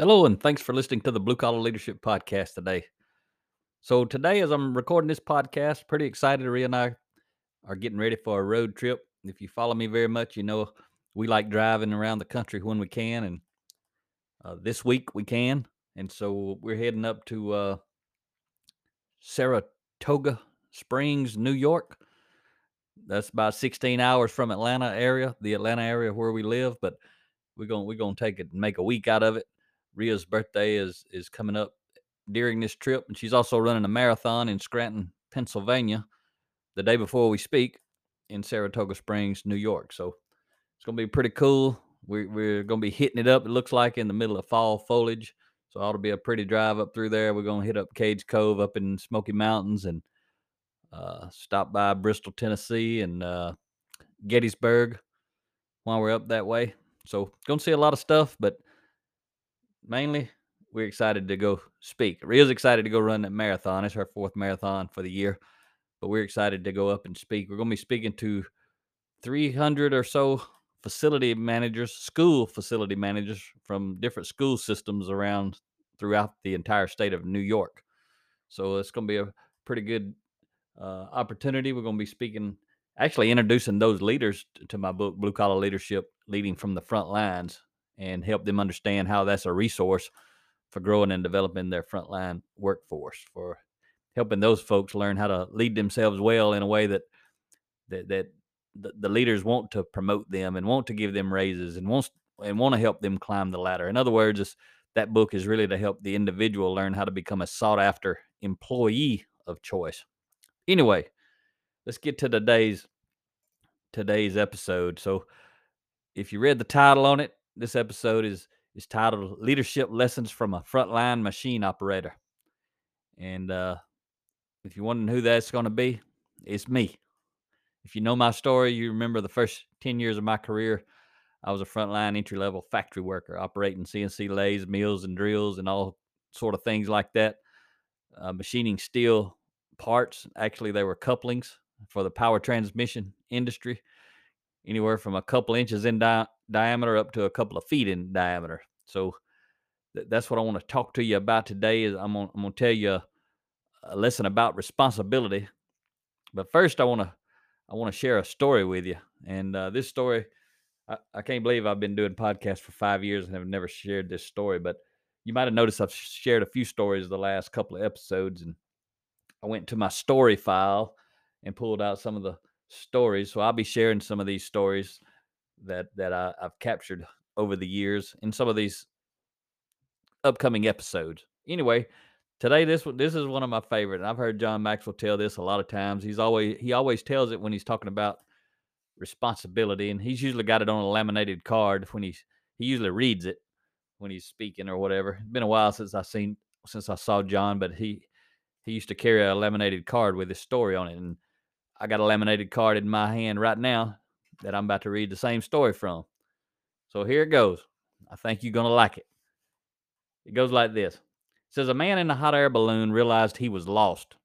Hello, and thanks for listening to the Blue Collar Leadership Podcast today. So, today, as I'm recording this podcast, pretty excited. Ria and I are getting ready for a road trip. If you follow me very much, you know we like driving around the country when we can, and uh, this week we can. And so, we're heading up to uh, Saratoga Springs, New York. That's about 16 hours from Atlanta area, the Atlanta area where we live, but we're going we're going to take it and make a week out of it Ria's birthday is is coming up during this trip, and she's also running a marathon in Scranton, Pennsylvania, the day before we speak in Saratoga Springs, New York. So it's gonna be pretty cool. We're we're gonna be hitting it up. It looks like in the middle of fall foliage, so it ought to be a pretty drive up through there. We're gonna hit up Cades Cove up in Smoky Mountains and uh, stop by Bristol, Tennessee, and uh, Gettysburg while we're up that way. So gonna see a lot of stuff, but mainly we're excited to go speak. Ria's excited to go run that marathon. It's her fourth marathon for the year, but we're excited to go up and speak. We're going to be speaking to 300 or so facility managers, school facility managers from different school systems around throughout the entire state of New York. So it's going to be a pretty good uh, opportunity. We're going to be speaking, actually introducing those leaders to my book, Blue Collar Leadership Leading from the Front Lines and help them understand how that's a resource for growing and developing their frontline workforce, for helping those folks learn how to lead themselves well in a way that that that the, leaders want to promote them and want to give them raises and wants and want to help them climb the ladder. In other words, that book is really to help the individual learn how to become a sought after employee of choice. Anyway, let's get to today's today's episode. So if you read the title on it, this episode is is titled "Leadership Lessons from a Frontline Machine Operator," and uh, if you're wondering who that's going to be, it's me. If you know my story, you remember the first ten years of my career. I was a frontline entry level factory worker, operating CNC lathes, mills, and drills, and all sort of things like that. Uh, machining steel parts. Actually, they were couplings for the power transmission industry, anywhere from a couple inches in di- diameter up to a couple of feet in diameter. So th- that's what I want to talk to you about today. Is I'm gonna, I'm gonna tell you a, a lesson about responsibility. But first, I want to I want to share a story with you. And uh, this story, I, I can't believe I've been doing podcasts for five years and have never shared this story. But you might have noticed I've shared a few stories the last couple of episodes, and I went to my story file and pulled out some of the stories. So I'll be sharing some of these stories that that I, I've captured over the years in some of these upcoming episodes. Anyway, today this this is one of my favorite. And I've heard John Maxwell tell this a lot of times. He's always he always tells it when he's talking about responsibility, and he's usually got it on a laminated card when he's he usually reads it when he's speaking or whatever. It's been a while since I seen since I saw John, but he he used to carry a laminated card with his story on it, and I got a laminated card in my hand right now that I'm about to read the same story from. So here it goes. I think you're going to like it. It goes like this It says, A man in a hot air balloon realized he was lost.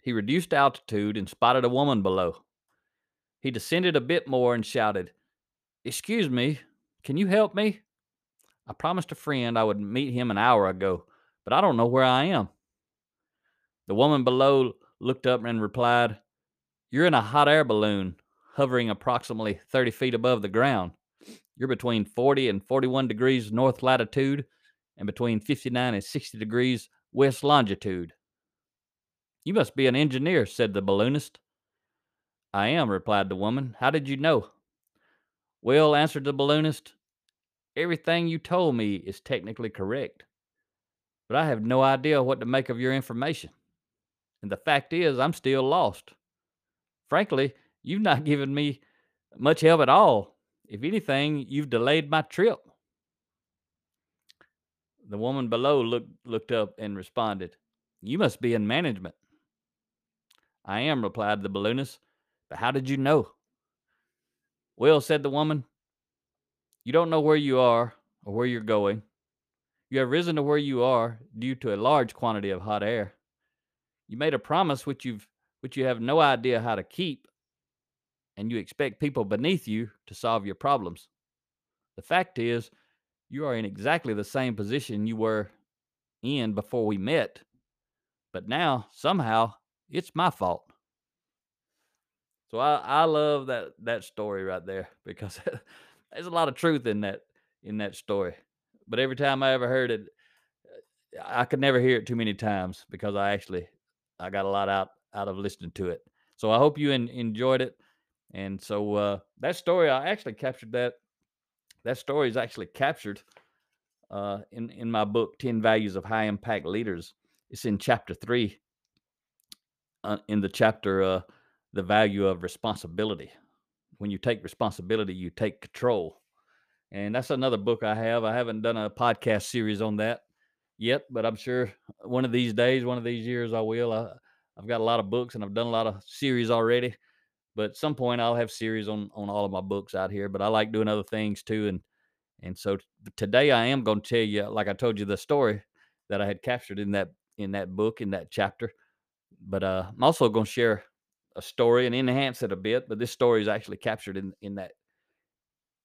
He reduced altitude and spotted a woman below. He descended a bit more and shouted, Excuse me, can you help me? I promised a friend I would meet him an hour ago, but I don't know where I am. The woman below looked up and replied, You're in a hot air balloon hovering approximately 30 feet above the ground. You're between 40 and 41 degrees north latitude and between 59 and 60 degrees west longitude. You must be an engineer, said the balloonist. I am, replied the woman. How did you know? Well, answered the balloonist, everything you told me is technically correct, but I have no idea what to make of your information. And the fact is, I'm still lost. Frankly, You've not given me much help at all. If anything, you've delayed my trip. The woman below looked looked up and responded, You must be in management. I am, replied the balloonist. But how did you know? Well, said the woman, you don't know where you are or where you're going. You have risen to where you are due to a large quantity of hot air. You made a promise which you've which you have no idea how to keep, and you expect people beneath you to solve your problems. The fact is, you are in exactly the same position you were in before we met, but now somehow it's my fault. So I, I love that that story right there because there's a lot of truth in that in that story. But every time I ever heard it, I could never hear it too many times because I actually I got a lot out out of listening to it. So I hope you in, enjoyed it. And so uh, that story, I actually captured that. That story is actually captured uh, in in my book, Ten Values of High Impact Leaders. It's in chapter three. Uh, in the chapter, uh, the value of responsibility. When you take responsibility, you take control. And that's another book I have. I haven't done a podcast series on that yet, but I'm sure one of these days, one of these years, I will. I, I've got a lot of books and I've done a lot of series already. But at some point, I'll have series on on all of my books out here. But I like doing other things too, and and so t- today I am going to tell you, like I told you, the story that I had captured in that in that book in that chapter. But uh, I'm also going to share a story and enhance it a bit. But this story is actually captured in in that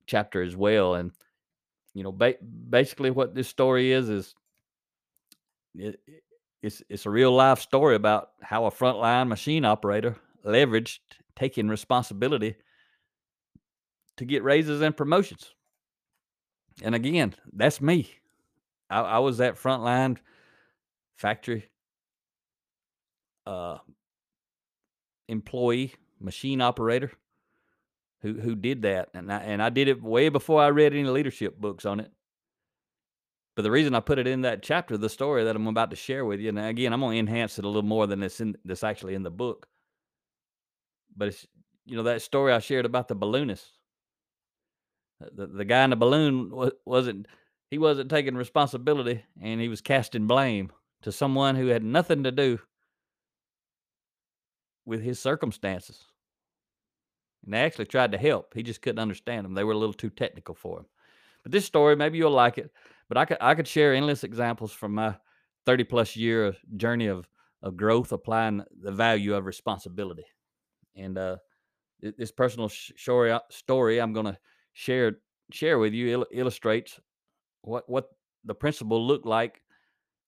chapter as well. And you know, ba- basically, what this story is is it, it's it's a real life story about how a frontline machine operator leveraged taking responsibility to get raises and promotions. And again, that's me. I, I was that frontline factory uh, employee, machine operator who who did that, and I and I did it way before I read any leadership books on it. But the reason I put it in that chapter, the story that I'm about to share with you, and again, I'm going to enhance it a little more than this in this actually in the book. But it's you know that story I shared about the balloonist. Uh, the, the guy in the balloon wasn't he wasn't taking responsibility, and he was casting blame to someone who had nothing to do with his circumstances. And they actually tried to help. He just couldn't understand them. They were a little too technical for him. But this story, maybe you'll like it. But I could I could share endless examples from my 30 plus year journey of of growth, applying the value of responsibility. And uh, this personal story story I'm going to share share with you il- illustrates what what the principle looked like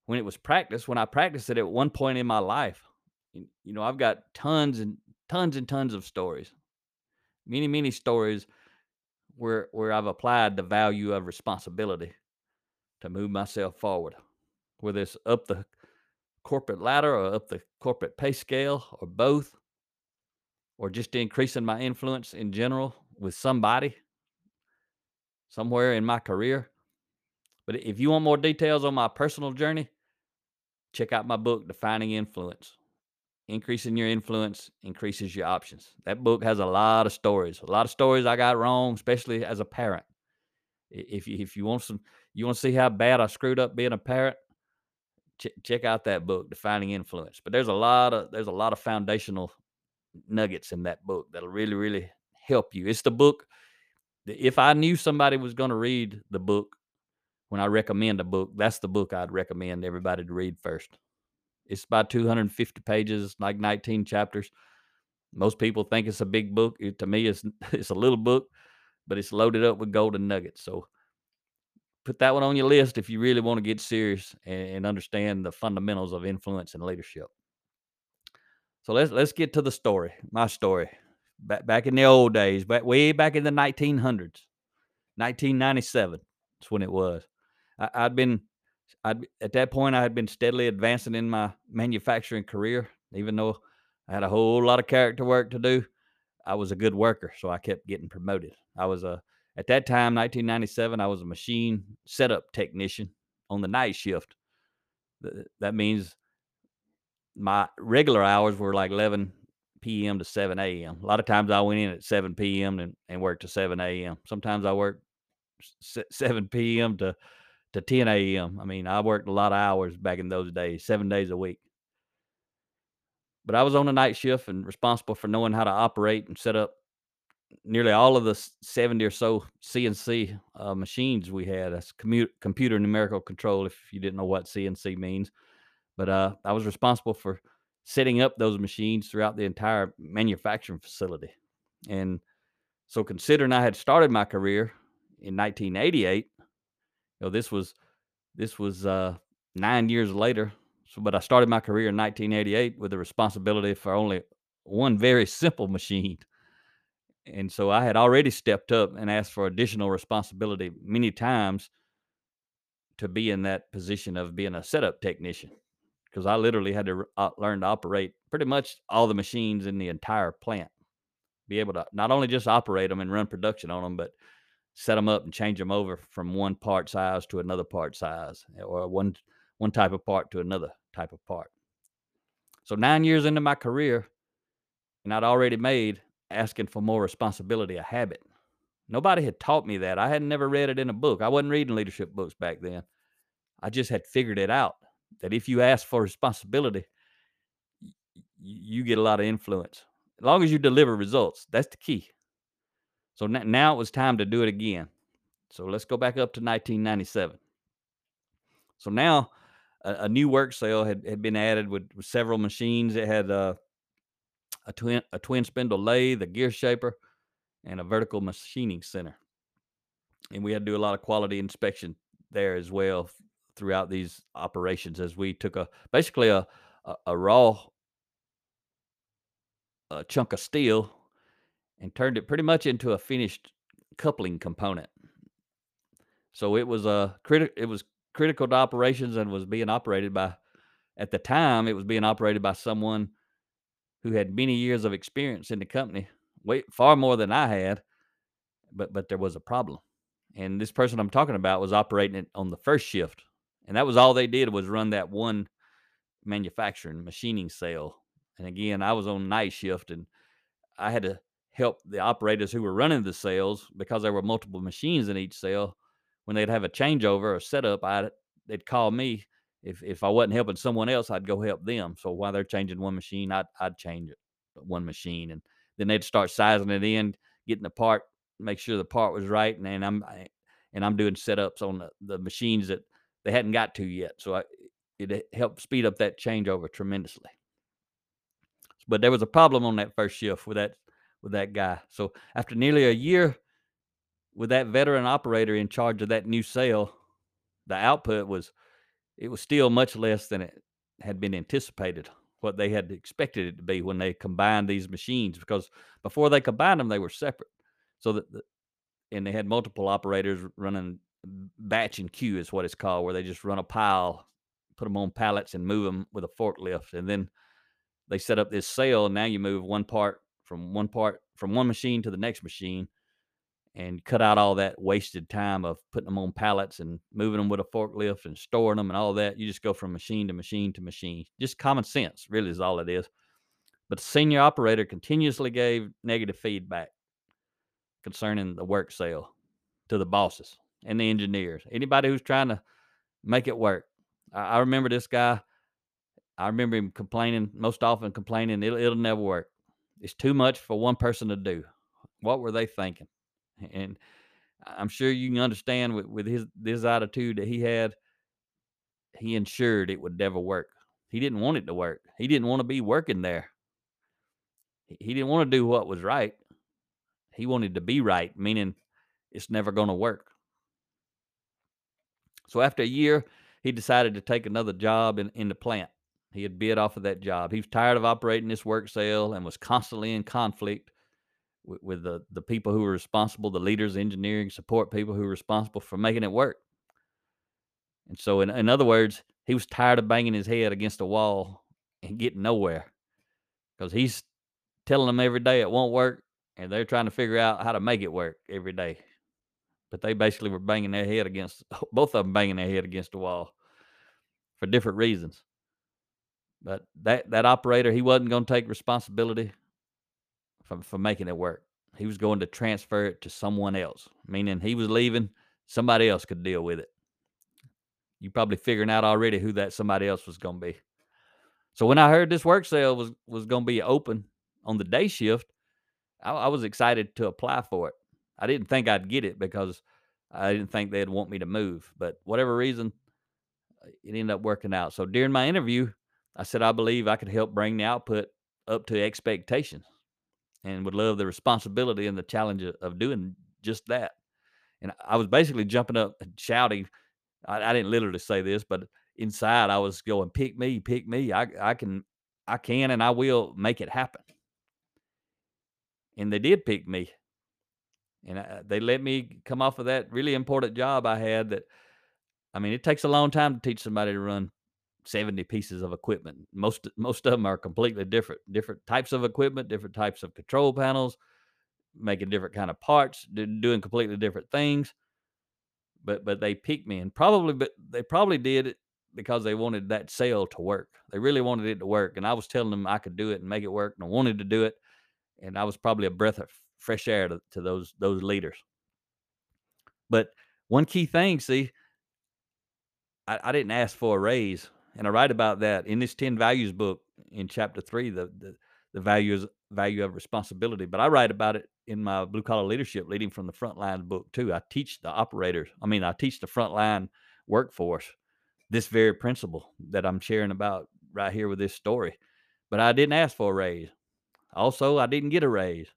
when it was practiced. When I practiced it at one point in my life, you know, I've got tons and tons and tons of stories many many stories where where I've applied the value of responsibility to move myself forward, whether it's up the corporate ladder or up the corporate pay scale or both, or just increasing my influence in general with somebody somewhere in my career. But if you want more details on my personal journey, check out my book, Defining Influence increasing your influence increases your options. That book has a lot of stories, a lot of stories I got wrong, especially as a parent. If you, if you want some, you want to see how bad I screwed up being a parent, ch- check out that book, Defining Influence. But there's a lot of there's a lot of foundational nuggets in that book that'll really really help you. It's the book. If I knew somebody was going to read the book when I recommend a book, that's the book I'd recommend everybody to read first. It's about 250 pages, like 19 chapters. Most people think it's a big book. It, to me, it's it's a little book, but it's loaded up with golden nuggets. So put that one on your list if you really want to get serious and, and understand the fundamentals of influence and leadership. So let's let's get to the story. My story. Back back in the old days, back way back in the 1900s, 1997. That's when it was. I, I'd been I'd, at that point, I had been steadily advancing in my manufacturing career, even though I had a whole lot of character work to do. I was a good worker, so I kept getting promoted. I was a at that time, 1997, I was a machine setup technician on the night shift. That means my regular hours were like 11 p.m. to 7 a.m. A lot of times I went in at 7 p.m. and, and worked to 7 a.m. Sometimes I worked 7 p.m. to to 10 a.m. I mean, I worked a lot of hours back in those days, seven days a week. But I was on a night shift and responsible for knowing how to operate and set up nearly all of the 70 or so CNC uh, machines we had. That's commu- computer numerical control, if you didn't know what CNC means. But uh, I was responsible for setting up those machines throughout the entire manufacturing facility. And so, considering I had started my career in 1988, you know, this was this was uh, nine years later. So, but I started my career in 1988 with the responsibility for only one very simple machine. And so I had already stepped up and asked for additional responsibility many times to be in that position of being a setup technician because I literally had to uh, learn to operate pretty much all the machines in the entire plant. Be able to not only just operate them and run production on them, but set them up and change them over from one part size to another part size or one one type of part to another type of part. So 9 years into my career and I'd already made asking for more responsibility a habit. Nobody had taught me that. I had never read it in a book. I wasn't reading leadership books back then. I just had figured it out that if you ask for responsibility, you get a lot of influence. As long as you deliver results, that's the key. So now it was time to do it again. So let's go back up to 1997. So now a, a new work cell had, had been added with, with several machines. It had uh, a twin a twin spindle lathe, a gear shaper, and a vertical machining center. And we had to do a lot of quality inspection there as well throughout these operations as we took a basically a a, a raw a chunk of steel and turned it pretty much into a finished coupling component. So it was uh, a critical it was critical to operations and was being operated by at the time it was being operated by someone who had many years of experience in the company, way far more than I had, but but there was a problem. And this person I'm talking about was operating it on the first shift. And that was all they did was run that one manufacturing machining cell. And again, I was on night shift and I had to help the operators who were running the cells because there were multiple machines in each cell. When they'd have a changeover or setup, I they'd call me if if I wasn't helping someone else, I'd go help them. So while they're changing one machine, I'd I'd change it one machine, and then they'd start sizing it in, getting the part, make sure the part was right, and, and I'm and I'm doing setups on the, the machines that they hadn't got to yet. So I, it helped speed up that changeover tremendously. But there was a problem on that first shift with that with that guy. So after nearly a year with that veteran operator in charge of that new cell, the output was it was still much less than it had been anticipated, what they had expected it to be when they combined these machines. Because before they combined them, they were separate. So that, the, and they had multiple operators running batch and queue is what it's called, where they just run a pile, put them on pallets, and move them with a forklift, and then they set up this cell. Now you move one part from one part from one machine to the next machine and cut out all that wasted time of putting them on pallets and moving them with a forklift and storing them and all that. You just go from machine to machine to machine. Just common sense, really, is all it is. But the senior operator continuously gave negative feedback concerning the work cell to the bosses and the engineers, anybody who's trying to make it work. I, I remember this guy. I remember him complaining most often, complaining it'll, it'll never work. It's too much for one person to do. What were they thinking? and I'm sure you can understand with, with his this attitude that he had, he ensured it would never work. He didn't want it to work. He didn't want to be working there. He didn't want to do what was right. He wanted to be right, meaning it's never going to work. So after a year, he decided to take another job in, in the plant. He had bid off of that job. He was tired of operating this work cell and was constantly in conflict with, with the the people who were responsible, the leaders, engineering support people who were responsible for making it work. And so, in, in other words, he was tired of banging his head against a wall and getting nowhere because he's telling them every day it won't work, and they're trying to figure out how to make it work every day. But they basically were banging their head against both of them banging their head against the wall for different reasons. But that that operator, he wasn't going to take responsibility for, for making it work. He was going to transfer it to someone else, meaning he was leaving, somebody else could deal with it. you probably figuring out already who that somebody else was going to be. So when I heard this work sale was was going to be open on the day shift, I, I was excited to apply for it. I didn't think I'd get it because I didn't think they'd want me to move, but whatever reason, uh, it ended up working out. So during my interview, I said I believe I could help bring the output up to expectations, and would love the responsibility and the challenge of doing just that. And I was basically jumping up and shouting. I, I didn't literally say this, but inside I was going, "Pick me, pick me! I I can, I can, and I will make it happen." And they did pick me and I, they let me come off of that really important job I had. That I mean, it takes a long time to teach somebody to run 70 pieces of equipment. Most most of them are completely different, different types of equipment, different types of control panels, making different kind of parts, doing completely different things. But but they picked me, and probably but they probably did it because they wanted that sale to work. They really wanted it to work, and I was telling them I could do it and make it work, and I wanted to do it. And I was probably a breath of fresh air to, to those those leaders. But one key thing, see, I, I, didn't ask for a raise, and I write about that in this ten values book in chapter three, the the, the values value of responsibility. But I write about it in my blue collar leadership, leading from the front line book too. I teach the operators. I mean, I teach the frontline workforce this very principle that I'm sharing about right here with this story. But I didn't ask for a raise. Also, I didn't get a raise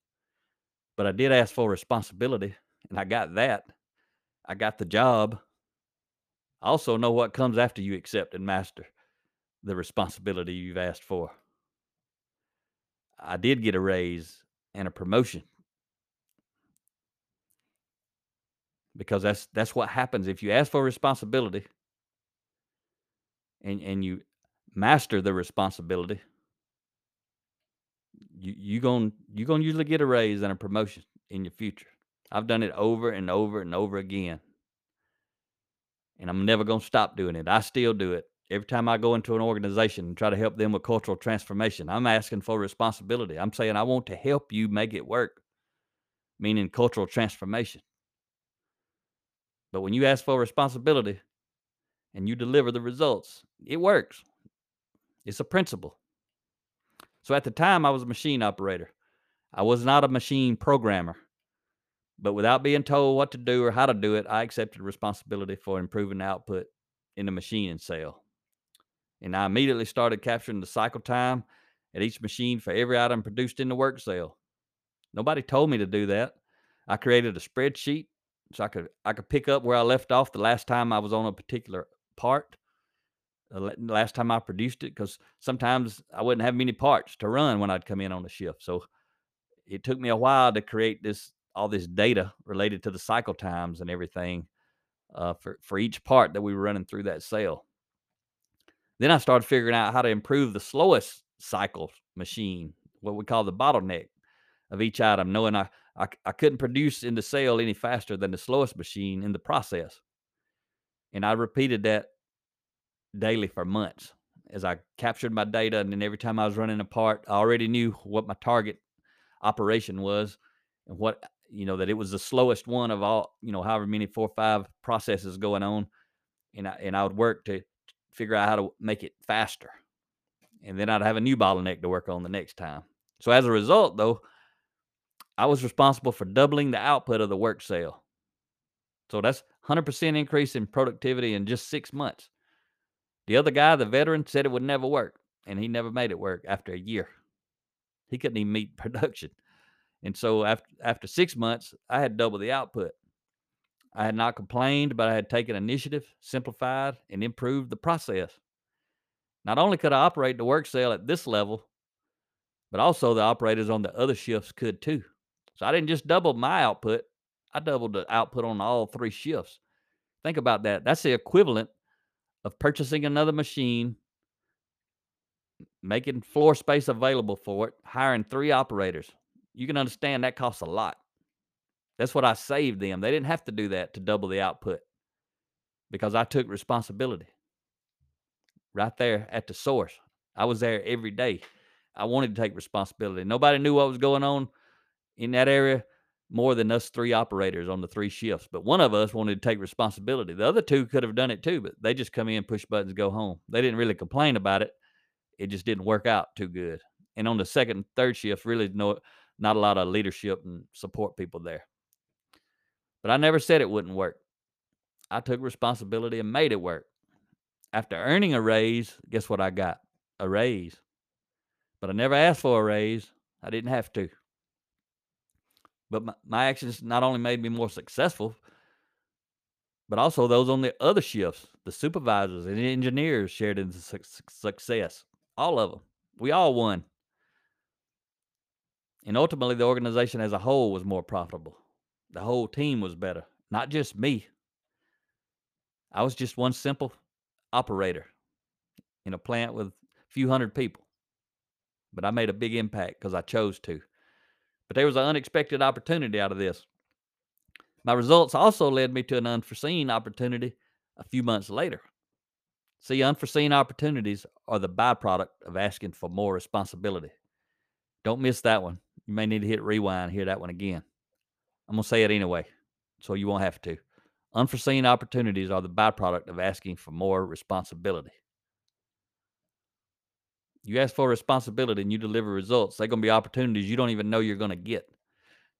but I did ask for responsibility and I got that. I got the job. I also know what comes after you accept and master the responsibility you've asked for. I did get a raise and a promotion. Because that's that's what happens if you ask for responsibility and and you master the responsibility you you going you gonna usually get a raise and a promotion in your future. I've done it over and over and over again, and I'm never gonna stop doing it. I still do it every time I go into an organization and try to help them with cultural transformation. I'm asking for responsibility. I'm saying I want to help you make it work, meaning cultural transformation. But when you ask for responsibility and you deliver the results, it works. It's a principle. So at the time, I was a machine operator. I was not a machine programmer. But without being told what to do or how to do it, I accepted responsibility for improving the output in the machining cell. And I immediately started capturing the cycle time at each machine for every item produced in the work cell. Nobody told me to do that. I created a spreadsheet so I could I could pick up where I left off the last time I was on a particular part last time I produced it because sometimes I wouldn't have many parts to run when I'd come in on the shift. So it took me a while to create this all this data related to the cycle times and everything uh, for for each part that we were running through that cell. Then I started figuring out how to improve the slowest cycle machine, what we call the bottleneck of each item, knowing I, I, I couldn't produce in the cell any faster than the slowest machine in the process. And I repeated that daily for months as I captured my data. And then every time I was running a part, I already knew what my target operation was and what, you know, that it was the slowest one of all, you know, however many four or five processes going on. And I, and I would work to figure out how to make it faster. And then I'd have a new bottleneck to work on the next time. So as a result, though, I was responsible for doubling the output of the work cell. So that's 100% increase in productivity in just six months. The other guy, the veteran, said it would never work, and he never made it work after a year. He couldn't even meet production. And so after after six months, I had double the output. I had not complained, but I had taken initiative, simplified, and improved the process. Not only could I operate the work cell at this level, but also the operators on the other shifts could too. So I didn't just double my output, I doubled the output on all three shifts. Think about that. That's the equivalent of purchasing another machine, making floor space available for it, hiring three operators. You can understand that costs a lot. That's what I saved them. They didn't have to do that to double the output because I took responsibility right there at the source. I was there every day. I wanted to take responsibility. Nobody knew what was going on in that area more than us three operators on the three shifts. But one of us wanted to take responsibility. The other two could have done it too, but they just come in, push buttons, go home. They didn't really complain about it. It just didn't work out too good. And on the second and third shift, really no not a lot of leadership and support people there. But I never said it wouldn't work. I took responsibility and made it work. After earning a raise, guess what I got? A raise. But I never asked for a raise. I didn't have to. But my, my actions not only made me more successful, but also those on the other shifts, the supervisors and the engineers shared in the su- success. All of them. We all won. And ultimately, the organization as a whole was more profitable. The whole team was better, not just me. I was just one simple operator in a plant with a few hundred people. But I made a big impact because I chose to. But there was an unexpected opportunity out of this. My results also led me to an unforeseen opportunity a few months later. See, unforeseen opportunities are the byproduct of asking for more responsibility. Don't miss that one. You may need to hit rewind hear that one again. I'm going to say it anyway, so you won't have to. Unforeseen opportunities are the byproduct of asking for more responsibility. You ask for responsibility and you deliver results, they're going to be opportunities you don't even know you're going to get.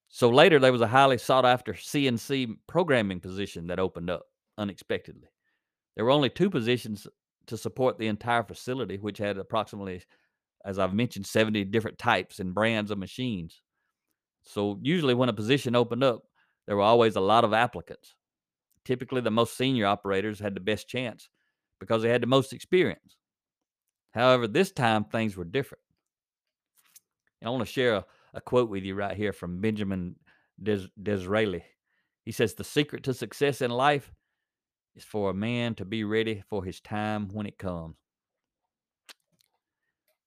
So later, there was a highly sought after CNC programming position that opened up unexpectedly. There were only two positions to support the entire facility, which had approximately, as I've mentioned, 70 different types and brands of machines. So usually, when a position opened up, there were always a lot of applicants. Typically, the most senior operators had the best chance because they had the most experience. However, this time things were different. I want to share a, a quote with you right here from Benjamin Des- Disraeli. He says, The secret to success in life is for a man to be ready for his time when it comes.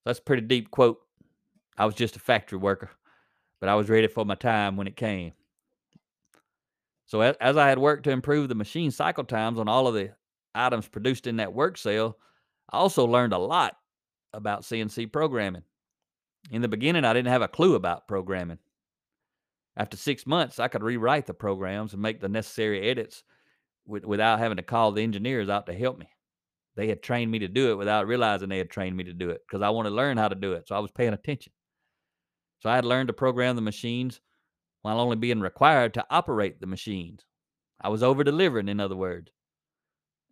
That's a pretty deep quote. I was just a factory worker, but I was ready for my time when it came. So, as, as I had worked to improve the machine cycle times on all of the items produced in that work cell, I also learned a lot about CNC programming. In the beginning, I didn't have a clue about programming. After six months, I could rewrite the programs and make the necessary edits with, without having to call the engineers out to help me. They had trained me to do it without realizing they had trained me to do it because I wanted to learn how to do it. So I was paying attention. So I had learned to program the machines while only being required to operate the machines. I was over delivering, in other words.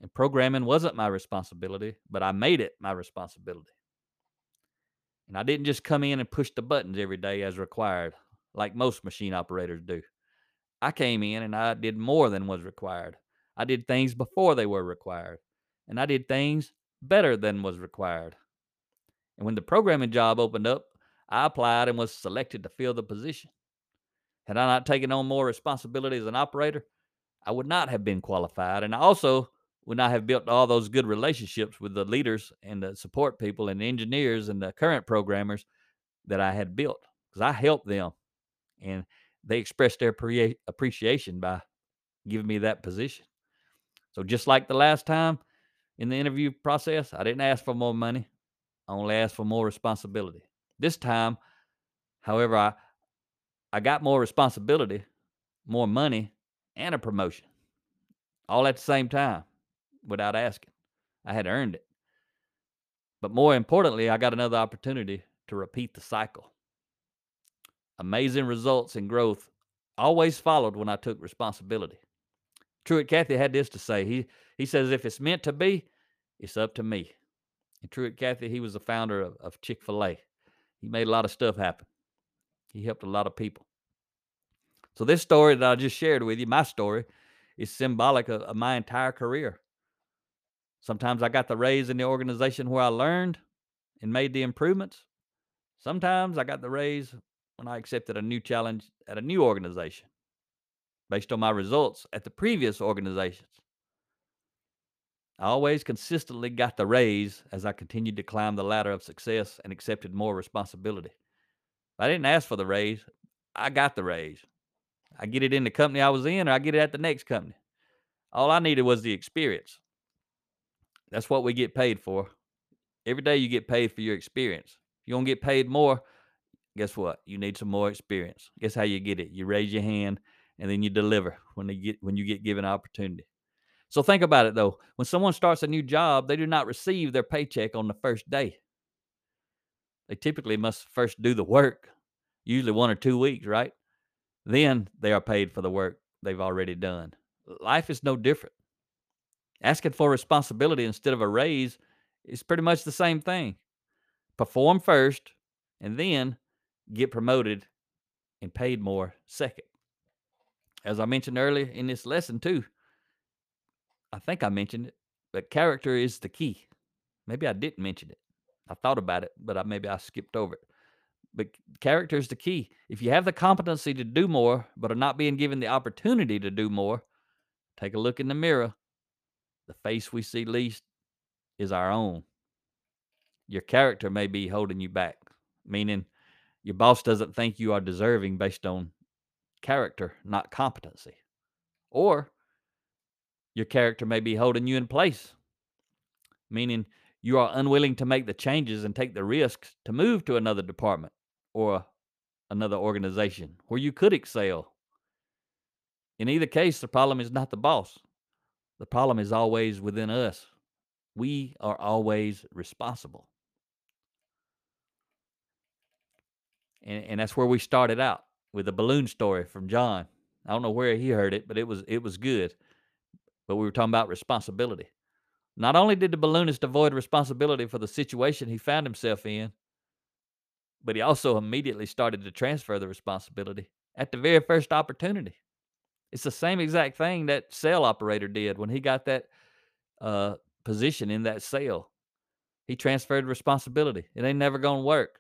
And programming wasn't my responsibility, but I made it my responsibility. And I didn't just come in and push the buttons every day as required, like most machine operators do. I came in and I did more than was required. I did things before they were required, and I did things better than was required. And when the programming job opened up, I applied and was selected to fill the position. Had I not taken on more responsibility as an operator, I would not have been qualified. And I also would not have built all those good relationships with the leaders and the support people and the engineers and the current programmers that I had built because I helped them and they expressed their pre- appreciation by giving me that position. So just like the last time in the interview process, I didn't ask for more money. I only asked for more responsibility. This time, however, I I got more responsibility, more money, and a promotion all at the same time without asking. I had earned it. But more importantly, I got another opportunity to repeat the cycle. Amazing results and growth always followed when I took responsibility. Truett Cathy had this to say. He he says, if it's meant to be, it's up to me. And Truett Cathy, he was the founder of, of Chick-fil-A. He made a lot of stuff happen. He helped a lot of people. So this story that I just shared with you, my story, is symbolic of, of my entire career. Sometimes I got the raise in the organization where I learned and made the improvements. Sometimes I got the raise when I accepted a new challenge at a new organization based on my results at the previous organizations. I always consistently got the raise as I continued to climb the ladder of success and accepted more responsibility. I didn't ask for the raise, I got the raise. I get it in the company I was in, or I get it at the next company. All I needed was the experience. That's what we get paid for. Every day you get paid for your experience. If you don't get paid more, guess what? You need some more experience. Guess how you get it? You raise your hand and then you deliver when they get when you get given an opportunity. So think about it though. When someone starts a new job, they do not receive their paycheck on the first day. They typically must first do the work, usually one or two weeks, right? Then they are paid for the work they've already done. Life is no different. Asking for responsibility instead of a raise is pretty much the same thing. Perform first and then get promoted and paid more second. As I mentioned earlier in this lesson, too, I think I mentioned it, but character is the key. Maybe I didn't mention it. I thought about it, but I, maybe I skipped over it. But character is the key. If you have the competency to do more, but are not being given the opportunity to do more, take a look in the mirror. The face we see least is our own. Your character may be holding you back, meaning your boss doesn't think you are deserving based on character, not competency. Or your character may be holding you in place, meaning you are unwilling to make the changes and take the risks to move to another department or another organization where you could excel. In either case, the problem is not the boss. The problem is always within us. We are always responsible. And, and that's where we started out with the balloon story from John. I don't know where he heard it, but it was it was good. But we were talking about responsibility. Not only did the balloonist avoid responsibility for the situation he found himself in, but he also immediately started to transfer the responsibility at the very first opportunity. It's the same exact thing that cell operator did when he got that uh, position in that cell. He transferred responsibility. It ain't never going to work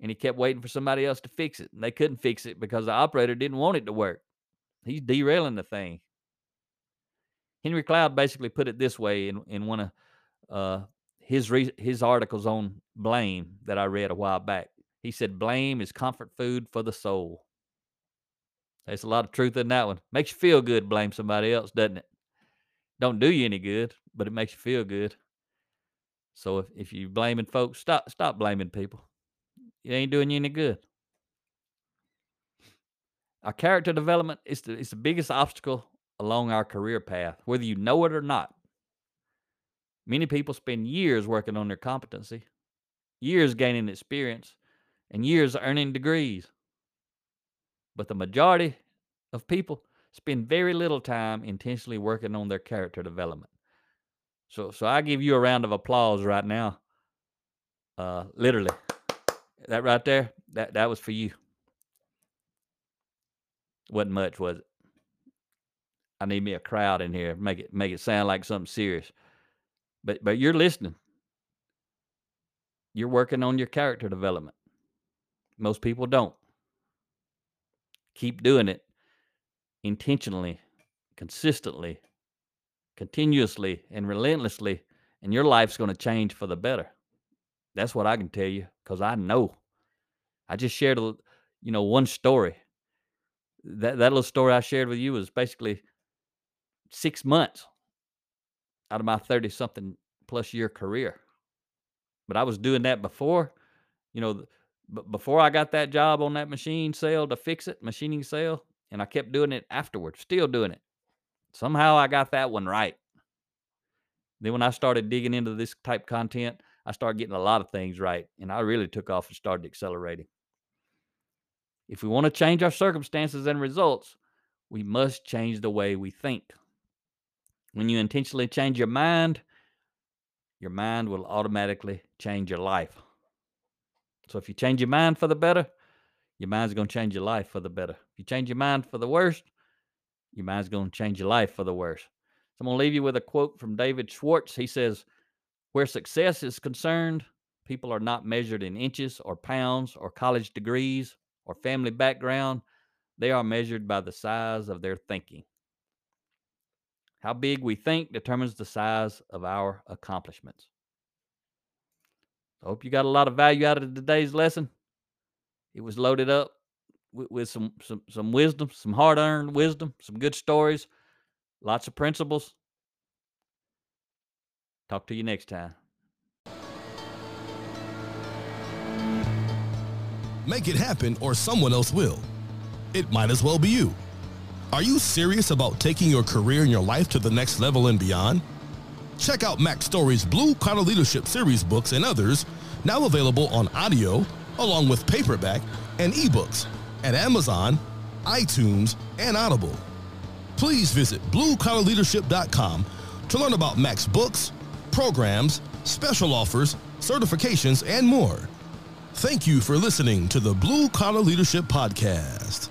and he kept waiting for somebody else to fix it. And they couldn't fix it because the operator didn't want it to work. He's derailing the thing. Henry Cloud basically put it this way in, in one of uh, his re- his articles on blame that I read a while back. He said, "Blame is comfort food for the soul." There's a lot of truth in that one. Makes you feel good. Blame somebody else, doesn't it? Don't do you any good, but it makes you feel good. So if, if you're blaming folks, stop stop blaming people. It ain't doing you any good. Our character development is the, is the biggest obstacle along our career path, whether you know it or not. Many people spend years working on their competency, years gaining experience, and years earning degrees. But the majority of people spend very little time intentionally working on their character development. So, so I give you a round of applause right now. Uh, literally. That right there, that that was for you. Wasn't much, was it? I need me a crowd in here. Make it make it sound like something serious. But but you're listening. You're working on your character development. Most people don't. Keep doing it intentionally, consistently, continuously, and relentlessly, and your life's going to change for the better. That's what I can tell you because I know. I just shared, a, you know, one story. That that little story I shared with you was basically six months out of my thirty something plus year career. But I was doing that before, you know, but before I got that job on that machine sale to fix it, machining sale, and I kept doing it afterwards, still doing it. Somehow I got that one right. Then when I started digging into this type content, I started getting a lot of things right, and I really took off and started accelerating. If we want to change our circumstances and results, we must change the way we think. When you intentionally change your mind, your mind will automatically change your life. So if you change your mind for the better, your mind's going to change your life for the better. If you change your mind for the worst, your mind's going to change your life for the worst. So I'm going to leave you with a quote from David Schwartz. He says, where success is concerned, people are not measured in inches or pounds or college degrees or family background. They are measured by the size of their thinking. How big we think determines the size of our accomplishments. I hope you got a lot of value out of today's lesson. It was loaded up with, with some, some some wisdom, some hard-earned wisdom, some good stories, lots of principles. Talk to you next time. Make it happen or someone else will. It might as well be you. Are you serious about taking your career and your life to the next level and beyond? Check out Mack Story's Blue Collar Leadership Series books and others, now available on audio, along with paperback and ebooks at Amazon, iTunes, and Audible. Please visit bluecollarleadership.com to learn about Mack's books, programs, special offers, certifications, and more. Thank you for listening to the Blue Collar Leadership Podcast.